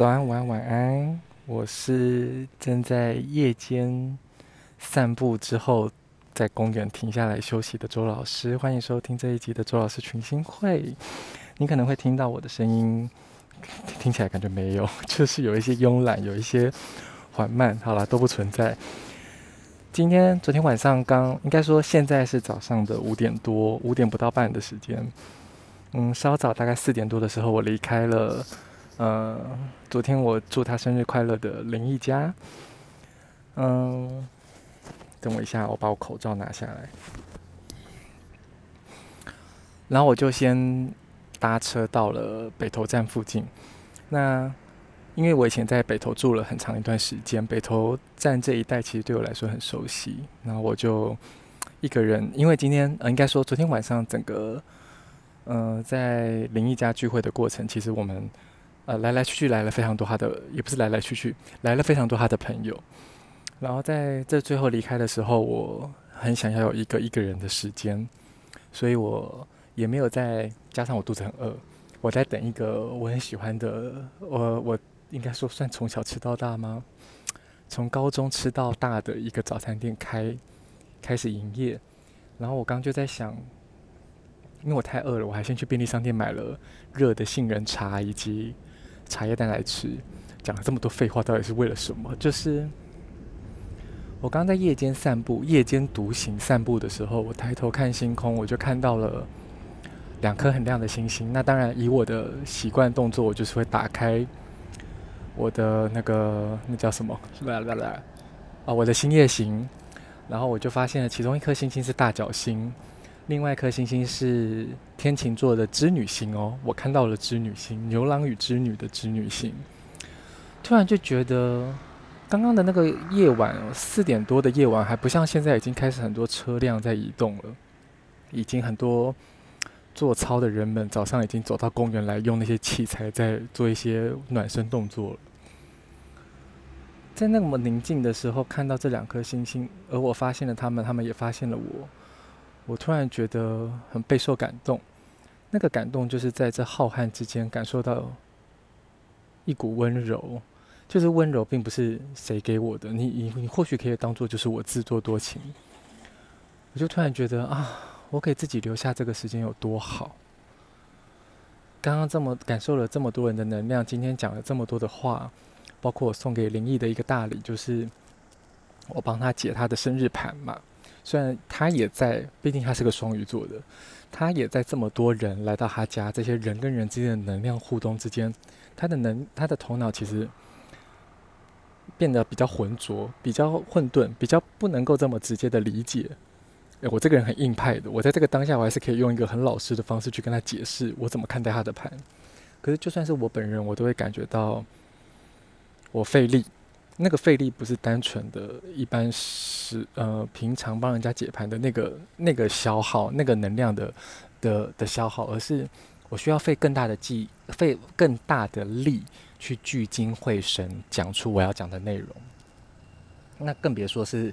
早安，晚安，晚安。我是正在夜间散步之后，在公园停下来休息的周老师。欢迎收听这一集的周老师群星会。你可能会听到我的声音，听起来感觉没有，就是有一些慵懒，有一些缓慢。好了，都不存在。今天、昨天晚上刚，应该说现在是早上的五点多，五点不到半的时间。嗯，稍早大概四点多的时候，我离开了。呃，昨天我祝他生日快乐的林毅家。嗯，等我一下，我把我口罩拿下来。然后我就先搭车到了北投站附近。那因为我以前在北投住了很长一段时间，北投站这一带其实对我来说很熟悉。然后我就一个人，因为今天呃，应该说昨天晚上整个。呃，在林毅家聚会的过程，其实我们呃来来去去来了非常多他的，也不是来来去去来了非常多他的朋友。然后在这最后离开的时候，我很想要有一个一个人的时间，所以我也没有再加上我肚子很饿，我在等一个我很喜欢的，我我应该说算从小吃到大吗？从高中吃到大的一个早餐店开开始营业，然后我刚就在想。因为我太饿了，我还先去便利商店买了热的杏仁茶以及茶叶蛋来吃。讲了这么多废话，到底是为了什么？就是我刚刚在夜间散步，夜间独行散步的时候，我抬头看星空，我就看到了两颗很亮的星星。那当然，以我的习惯动作，我就是会打开我的那个那叫什么？来来来，啊，我的星夜行。然后我就发现了其中一颗星星是大角星。另外一颗星星是天琴座的织女星哦，我看到了织女星，牛郎与织女的织女星。突然就觉得，刚刚的那个夜晚，四点多的夜晚，还不像现在已经开始很多车辆在移动了，已经很多做操的人们早上已经走到公园来，用那些器材在做一些暖身动作了。在那么宁静的时候，看到这两颗星星，而我发现了他们，他们也发现了我。我突然觉得很备受感动，那个感动就是在这浩瀚之间感受到一股温柔，就是温柔并不是谁给我的，你你你或许可以当做就是我自作多情。我就突然觉得啊，我给自己留下这个时间有多好。刚刚这么感受了这么多人的能量，今天讲了这么多的话，包括我送给林毅的一个大礼，就是我帮他解他的生日盘嘛。虽然他也在，毕竟他是个双鱼座的，他也在这么多人来到他家，这些人跟人之间的能量互动之间，他的能，他的头脑其实变得比较浑浊，比较混沌，比较不能够这么直接的理解。诶，我这个人很硬派的，我在这个当下，我还是可以用一个很老实的方式去跟他解释我怎么看待他的盘。可是就算是我本人，我都会感觉到我费力。那个费力不是单纯的一般是呃平常帮人家解盘的那个那个消耗那个能量的的的消耗，而是我需要费更大的劲，费更大的力去聚精会神讲出我要讲的内容。那更别说是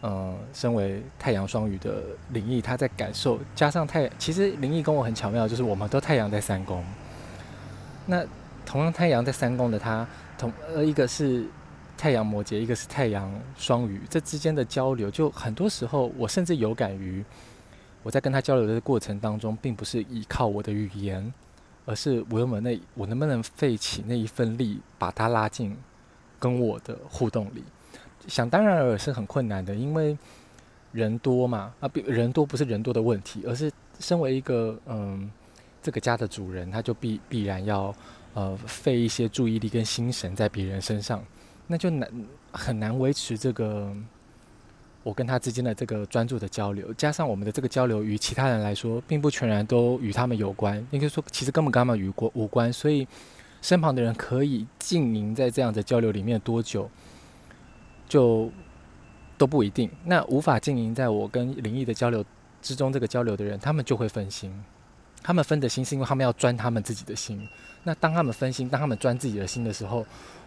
呃身为太阳双鱼的灵异，他在感受加上太，其实灵异跟我很巧妙，就是我们都太阳在三宫。那同样太阳在三宫的他，同呃一个是。太阳摩羯，一个是太阳双鱼，这之间的交流，就很多时候，我甚至有感于我在跟他交流的过程当中，并不是依靠我的语言，而是我有没有那我能不能费起那一份力，把他拉进跟我的互动里。想当然尔是很困难的，因为人多嘛，啊，人多不是人多的问题，而是身为一个嗯这个家的主人，他就必必然要呃费一些注意力跟心神在别人身上。那就难很难维持这个我跟他之间的这个专注的交流，加上我们的这个交流与其他人来说，并不全然都与他们有关，应该说其实根本跟他们与过无关，所以身旁的人可以浸淫在这样的交流里面多久，就都不一定。那无法浸淫在我跟林毅的交流之中，这个交流的人，他们就会分心。他们分的心是因为他们要钻他们自己的心。那当他们分心，当他们钻自己的心的时候，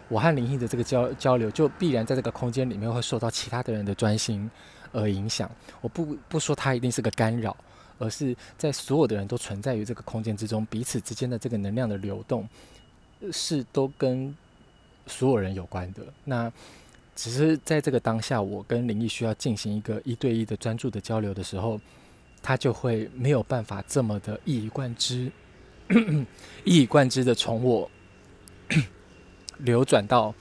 我和林毅的这个交交流，就必然在这个空间里面会受到其他的人的专心而影响。我不不说他一定是个干扰，而是在所有的人都存在于这个空间之中，彼此之间的这个能量的流动，是都跟所有人有关的。那只是在这个当下，我跟灵异需要进行一个一对一的专注的交流的时候，他就会没有办法这么的一以贯之，一以贯之的从我流转到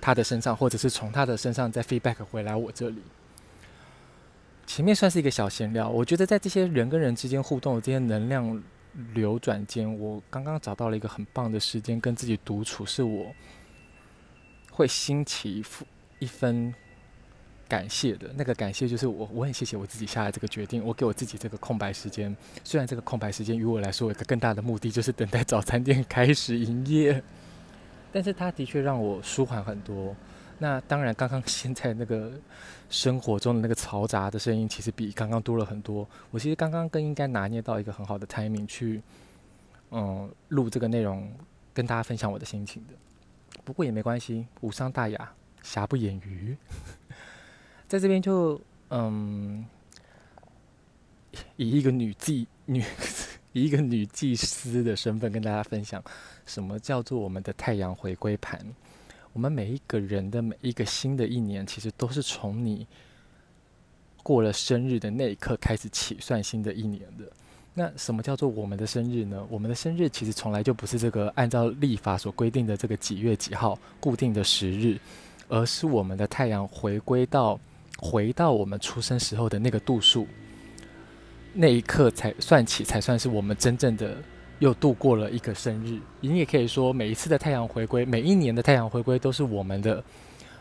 他的身上，或者是从他的身上再 feedback 回来我这里。前面算是一个小闲聊，我觉得在这些人跟人之间互动的这些能量流转间，我刚刚找到了一个很棒的时间跟自己独处，是我会兴起一一分感谢的那个感谢，就是我我很谢谢我自己下来这个决定，我给我自己这个空白时间。虽然这个空白时间于我来说有一个更大的目的，就是等待早餐店开始营业，但是它的确让我舒缓很多。那当然，刚刚现在那个生活中的那个嘈杂的声音，其实比刚刚多了很多。我其实刚刚更应该拿捏到一个很好的 timing 去，嗯，录这个内容，跟大家分享我的心情的。不过也没关系，无伤大雅，瑕不掩瑜。在这边就嗯，以一个女妓女，以一个女祭司的身份跟大家分享，什么叫做我们的太阳回归盘。我们每一个人的每一个新的一年，其实都是从你过了生日的那一刻开始起算新的一年的。那什么叫做我们的生日呢？我们的生日其实从来就不是这个按照历法所规定的这个几月几号固定的时日，而是我们的太阳回归到回到我们出生时候的那个度数，那一刻才算起，才算是我们真正的。又度过了一个生日，你也可以说，每一次的太阳回归，每一年的太阳回归，都是我们的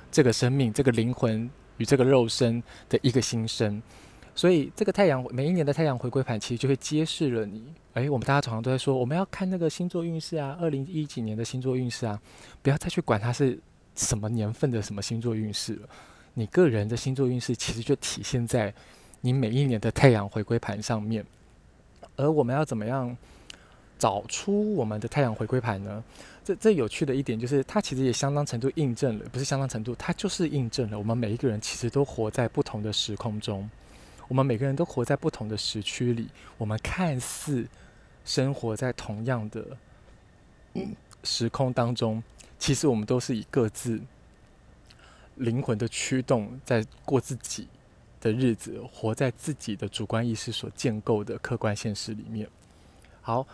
这个生命、这个灵魂与这个肉身的一个新生。所以，这个太阳每一年的太阳回归盘，其实就会揭示了你。诶，我们大家常常都在说，我们要看那个星座运势啊，二零一几年的星座运势啊，不要再去管它是什么年份的什么星座运势了。你个人的星座运势，其实就体现在你每一年的太阳回归盘上面。而我们要怎么样？找出我们的太阳回归盘呢？这这有趣的一点就是，它其实也相当程度印证了，不是相当程度，它就是印证了我们每一个人其实都活在不同的时空中，我们每个人都活在不同的时区里，我们看似生活在同样的时空当中，其实我们都是以各自灵魂的驱动在过自己的日子，活在自己的主观意识所建构的客观现实里面。好。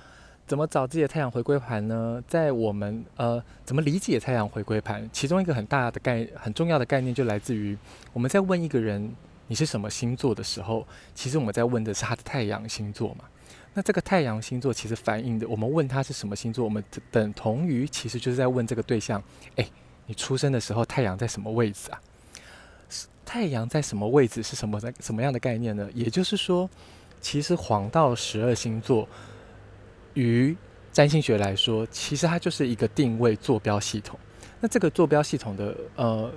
怎么找自己的太阳回归盘呢？在我们呃，怎么理解太阳回归盘？其中一个很大的概、很重要的概念，就来自于我们在问一个人你是什么星座的时候，其实我们在问的是他的太阳星座嘛。那这个太阳星座其实反映的，我们问他是什么星座，我们等同于其实就是在问这个对象：哎，你出生的时候太阳在什么位置啊？太阳在什么位置是什么在什么样的概念呢？也就是说，其实黄道十二星座。于占星学来说，其实它就是一个定位坐标系统。那这个坐标系统的呃，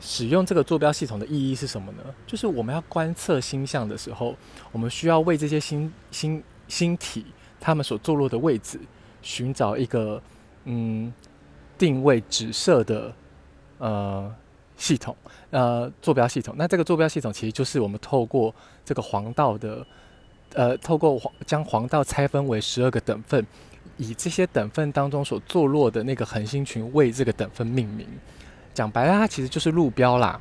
使用这个坐标系统的意义是什么呢？就是我们要观测星象的时候，我们需要为这些星星星体它们所坐落的位置寻找一个嗯定位指涉的呃系统呃坐标系统。那这个坐标系统其实就是我们透过这个黄道的。呃，透过黄将黄道拆分为十二个等份，以这些等份当中所坐落的那个恒星群为这个等份命名。讲白了，它其实就是路标啦。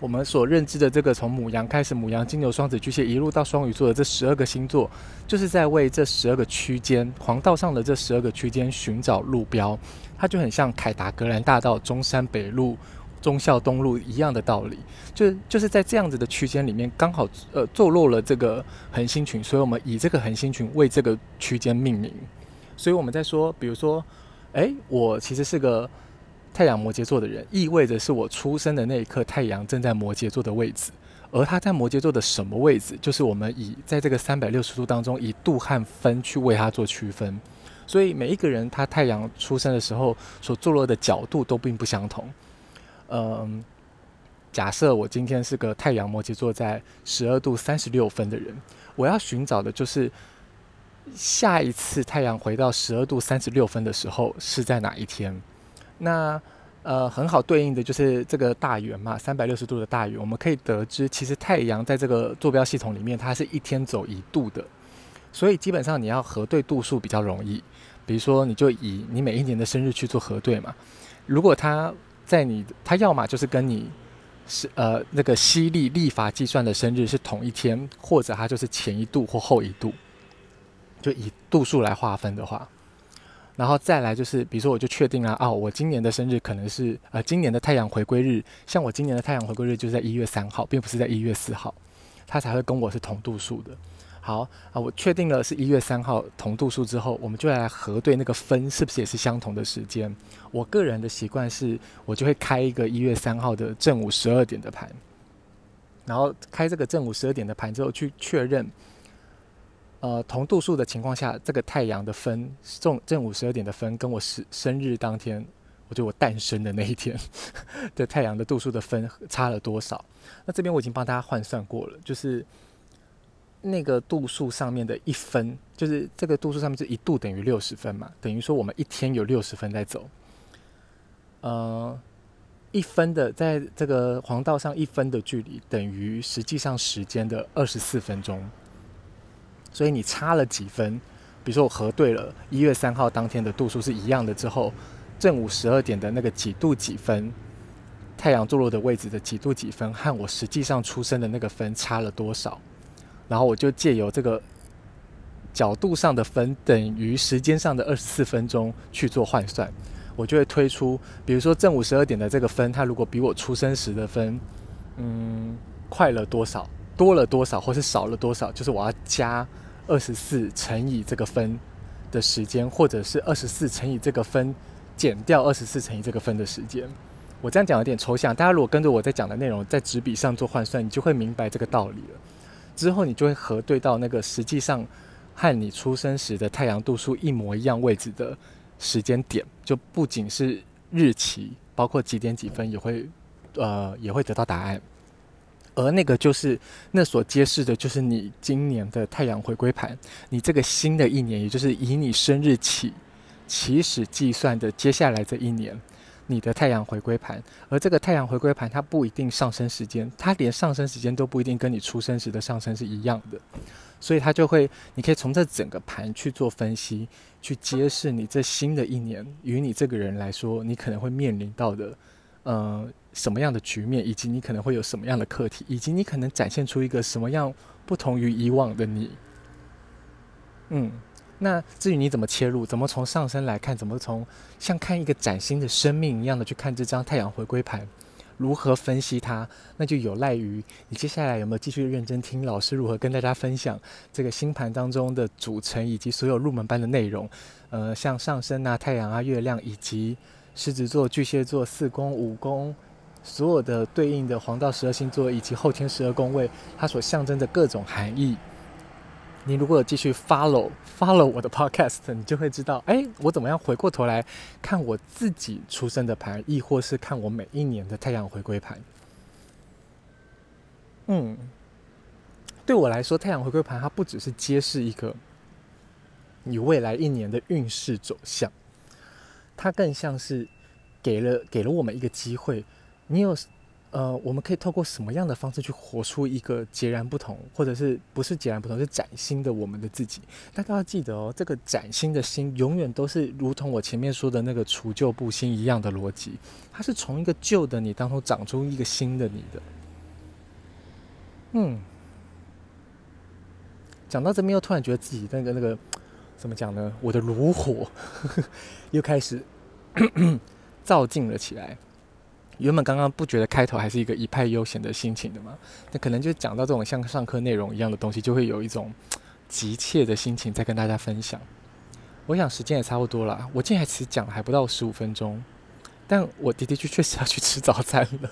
我们所认知的这个从母羊开始，母羊、金牛、双子、巨蟹一路到双鱼座的这十二个星座，就是在为这十二个区间黄道上的这十二个区间寻找路标。它就很像凯达格兰大道、中山北路。忠孝东路一样的道理，就就是在这样子的区间里面，刚好呃坐落了这个恒星群，所以我们以这个恒星群为这个区间命名。所以我们在说，比如说，诶，我其实是个太阳摩羯座的人，意味着是我出生的那一刻，太阳正在摩羯座的位置，而它在摩羯座的什么位置，就是我们以在这个三百六十度当中以度和分去为它做区分。所以每一个人他太阳出生的时候所坐落的角度都并不相同。嗯，假设我今天是个太阳摩羯座在十二度三十六分的人，我要寻找的就是下一次太阳回到十二度三十六分的时候是在哪一天？那呃，很好对应的就是这个大圆嘛，三百六十度的大圆，我们可以得知，其实太阳在这个坐标系统里面，它是一天走一度的，所以基本上你要核对度数比较容易。比如说，你就以你每一年的生日去做核对嘛。如果他在你，他要么就是跟你是呃那个西历历法计算的生日是同一天，或者他就是前一度或后一度，就以度数来划分的话。然后再来就是，比如说我就确定了啊，我今年的生日可能是呃今年的太阳回归日，像我今年的太阳回归日就是在一月三号，并不是在一月四号，他才会跟我是同度数的。好啊，我确定了是一月三号同度数之后，我们就来核对那个分是不是也是相同的时间。我个人的习惯是，我就会开一个一月三号的正午十二点的盘，然后开这个正午十二点的盘之后去确认。呃，同度数的情况下，这个太阳的分正正午十二点的分，跟我生生日当天，我就我诞生的那一天 的太阳的度数的分差了多少？那这边我已经帮大家换算过了，就是那个度数上面的一分，就是这个度数上面是一度等于六十分嘛，等于说我们一天有六十分在走。呃，一分的在这个黄道上一分的距离，等于实际上时间的二十四分钟。所以你差了几分？比如说我核对了一月三号当天的度数是一样的之后，正午十二点的那个几度几分，太阳坐落的位置的几度几分，和我实际上出生的那个分差了多少？然后我就借由这个角度上的分等于时间上的二十四分钟去做换算，我就会推出，比如说正午十二点的这个分，它如果比我出生时的分，嗯，快了多少？多了多少，或是少了多少，就是我要加二十四乘以这个分的时间，或者是二十四乘以这个分减掉二十四乘以这个分的时间。我这样讲有点抽象，大家如果跟着我在讲的内容在纸笔上做换算，你就会明白这个道理了。之后你就会核对到那个实际上和你出生时的太阳度数一模一样位置的时间点，就不仅是日期，包括几点几分也会呃也会得到答案。而那个就是那所揭示的，就是你今年的太阳回归盘，你这个新的一年，也就是以你生日起起始计算的接下来这一年，你的太阳回归盘。而这个太阳回归盘，它不一定上升时间，它连上升时间都不一定跟你出生时的上升是一样的，所以它就会，你可以从这整个盘去做分析，去揭示你这新的一年与你这个人来说，你可能会面临到的，呃。什么样的局面，以及你可能会有什么样的课题，以及你可能展现出一个什么样不同于以往的你。嗯，那至于你怎么切入，怎么从上升来看，怎么从像看一个崭新的生命一样的去看这张太阳回归盘，如何分析它，那就有赖于你接下来有没有继续认真听老师如何跟大家分享这个星盘当中的组成以及所有入门班的内容。呃，像上升啊、太阳啊、月亮，以及狮子座、巨蟹座、四宫、五宫。所有的对应的黄道十二星座以及后天十二宫位，它所象征的各种含义，你如果继续 follow follow 我的 podcast，你就会知道，哎，我怎么样回过头来看我自己出生的盘，亦或是看我每一年的太阳回归盘。嗯，对我来说，太阳回归盘它不只是揭示一个你未来一年的运势走向，它更像是给了给了我们一个机会。你有，呃，我们可以透过什么样的方式去活出一个截然不同，或者是不是截然不同，是崭新的我们的自己？大家要记得哦，这个崭新的心永远都是如同我前面说的那个除旧布新一样的逻辑，它是从一个旧的你当中长出一个新的你的。嗯，讲到这边又突然觉得自己那个那个怎么讲呢？我的炉火呵 呵又开始 躁进了起来。原本刚刚不觉得开头还是一个一派悠闲的心情的嘛，那可能就讲到这种像上课内容一样的东西，就会有一种急切的心情在跟大家分享。我想时间也差不多了，我今天还其实讲了还不到十五分钟，但我的的确确实要去吃早餐了。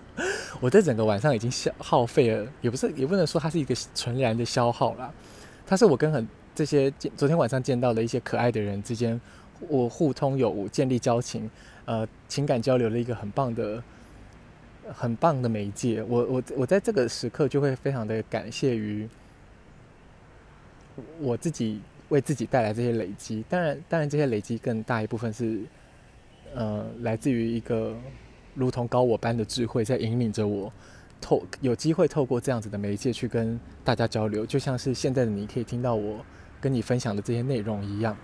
我这整个晚上已经消耗费了，也不是也不能说它是一个纯然的消耗啦，它是我跟很这些昨天晚上见到的一些可爱的人之间，我互通有无，建立交情。呃，情感交流的一个很棒的、很棒的媒介。我我我在这个时刻就会非常的感谢于我自己为自己带来这些累积。当然，当然这些累积更大一部分是呃来自于一个如同高我般的智慧在引领着我透有机会透过这样子的媒介去跟大家交流，就像是现在的你可以听到我跟你分享的这些内容一样。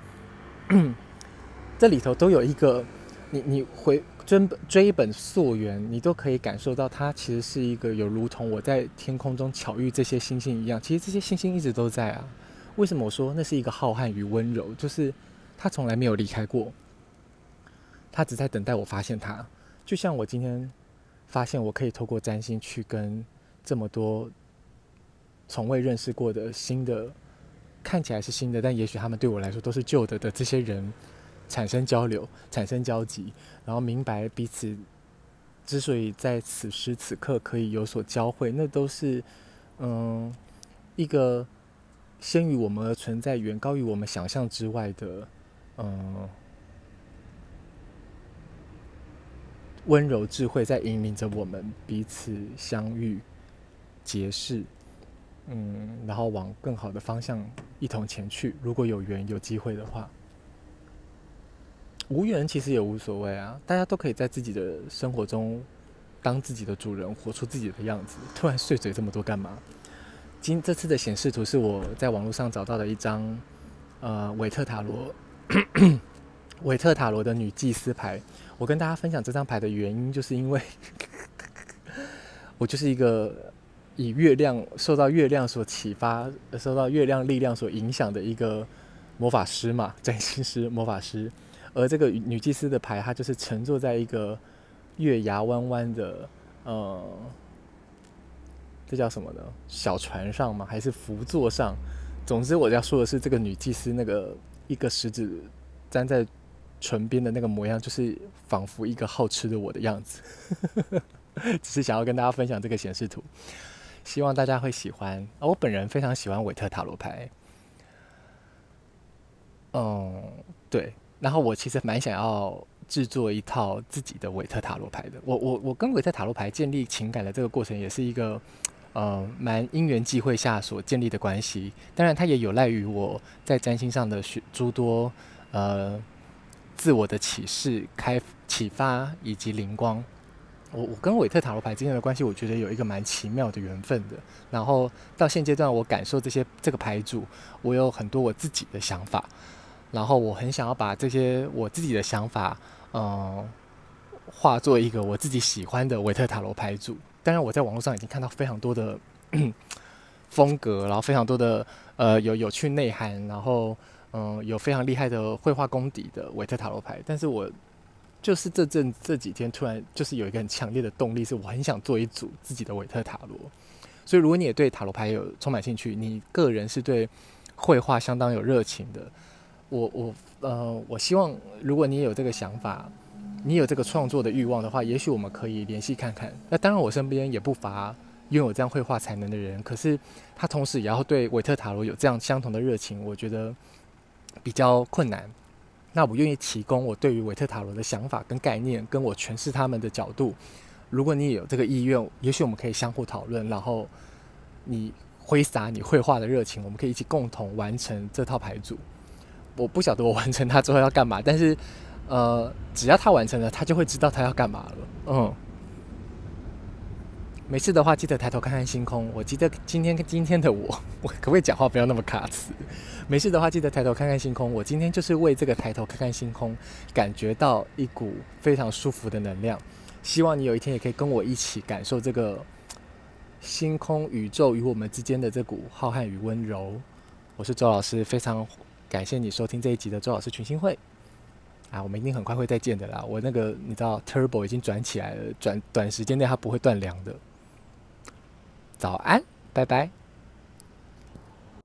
这里头都有一个，你你回追追本溯源，你都可以感受到它其实是一个有如同我在天空中巧遇这些星星一样，其实这些星星一直都在啊。为什么我说那是一个浩瀚与温柔？就是它从来没有离开过，它只在等待我发现它。就像我今天发现，我可以透过占星去跟这么多从未认识过的新的，看起来是新的，但也许他们对我来说都是旧的的这些人产生交流、产生交集，然后明白彼此之所以在此时此刻可以有所交汇，那都是嗯一个先于我们而存在、远高于我们想象之外的嗯。温柔智慧在引领着我们彼此相遇、结识，嗯，然后往更好的方向一同前去。如果有缘、有机会的话，无缘其实也无所谓啊。大家都可以在自己的生活中当自己的主人，活出自己的样子。突然碎嘴这么多干嘛？今这次的显示图是我在网络上找到的一张，呃，韦特塔罗，韦特塔罗的女祭司牌。我跟大家分享这张牌的原因，就是因为 我就是一个以月亮受到月亮所启发、受到月亮力量所影响的一个魔法师嘛，占星师、魔法师。而这个女祭司的牌，它就是乘坐在一个月牙弯弯的，呃，这叫什么呢？小船上吗？还是浮座上？总之，我要说的是，这个女祭司那个一个食指粘在。唇边的那个模样，就是仿佛一个好吃的我的样子，只是想要跟大家分享这个显示图，希望大家会喜欢。我本人非常喜欢韦特塔罗牌，嗯，对。然后我其实蛮想要制作一套自己的韦特塔罗牌的。我我我跟韦特塔罗牌建立情感的这个过程，也是一个呃蛮因缘际会下所建立的关系。当然，它也有赖于我在占星上的许诸多呃。自我的启示、开启发以及灵光，我我跟韦特塔罗牌之间的关系，我觉得有一个蛮奇妙的缘分的。然后到现阶段，我感受这些这个牌组，我有很多我自己的想法。然后我很想要把这些我自己的想法，嗯，化作一个我自己喜欢的维特塔罗牌组。当然，我在网络上已经看到非常多的 风格，然后非常多的呃有有趣内涵，然后。嗯，有非常厉害的绘画功底的维特塔罗牌，但是我就是这阵这几天突然就是有一个很强烈的动力，是我很想做一组自己的维特塔罗。所以，如果你也对塔罗牌有充满兴趣，你个人是对绘画相当有热情的，我我呃，我希望如果你有这个想法，你有这个创作的欲望的话，也许我们可以联系看看。那当然，我身边也不乏拥有这样绘画才能的人，可是他同时也要对维特塔罗有这样相同的热情，我觉得。比较困难，那我愿意提供我对于维特塔罗的想法跟概念，跟我诠释他们的角度。如果你也有这个意愿，也许我们可以相互讨论，然后你挥洒你绘画的热情，我们可以一起共同完成这套牌组。我不晓得我完成它之后要干嘛，但是呃，只要他完成了，他就会知道他要干嘛了。嗯。没事的话，记得抬头看看星空。我记得今天今天的我，我可不可以讲话不要那么卡词？没事的话，记得抬头看看星空。我今天就是为这个抬头看看星空，感觉到一股非常舒服的能量。希望你有一天也可以跟我一起感受这个星空宇宙与我们之间的这股浩瀚与温柔。我是周老师，非常感谢你收听这一集的周老师群星会。啊，我们一定很快会再见的啦。我那个你知道，Turbo 已经转起来了，转短时间内它不会断粮的。早安，拜拜。